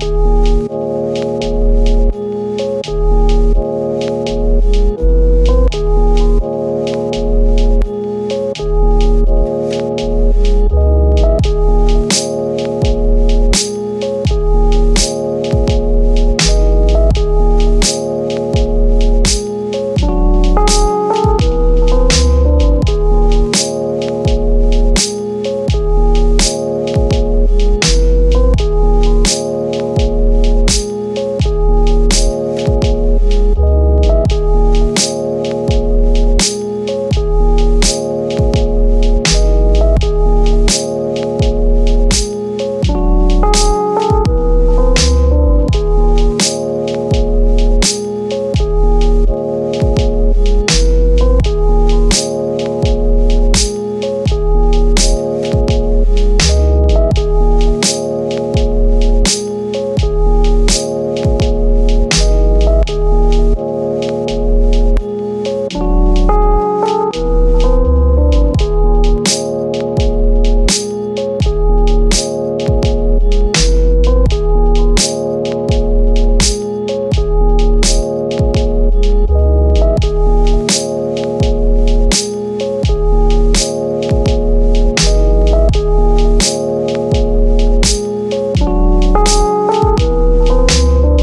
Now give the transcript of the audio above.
you.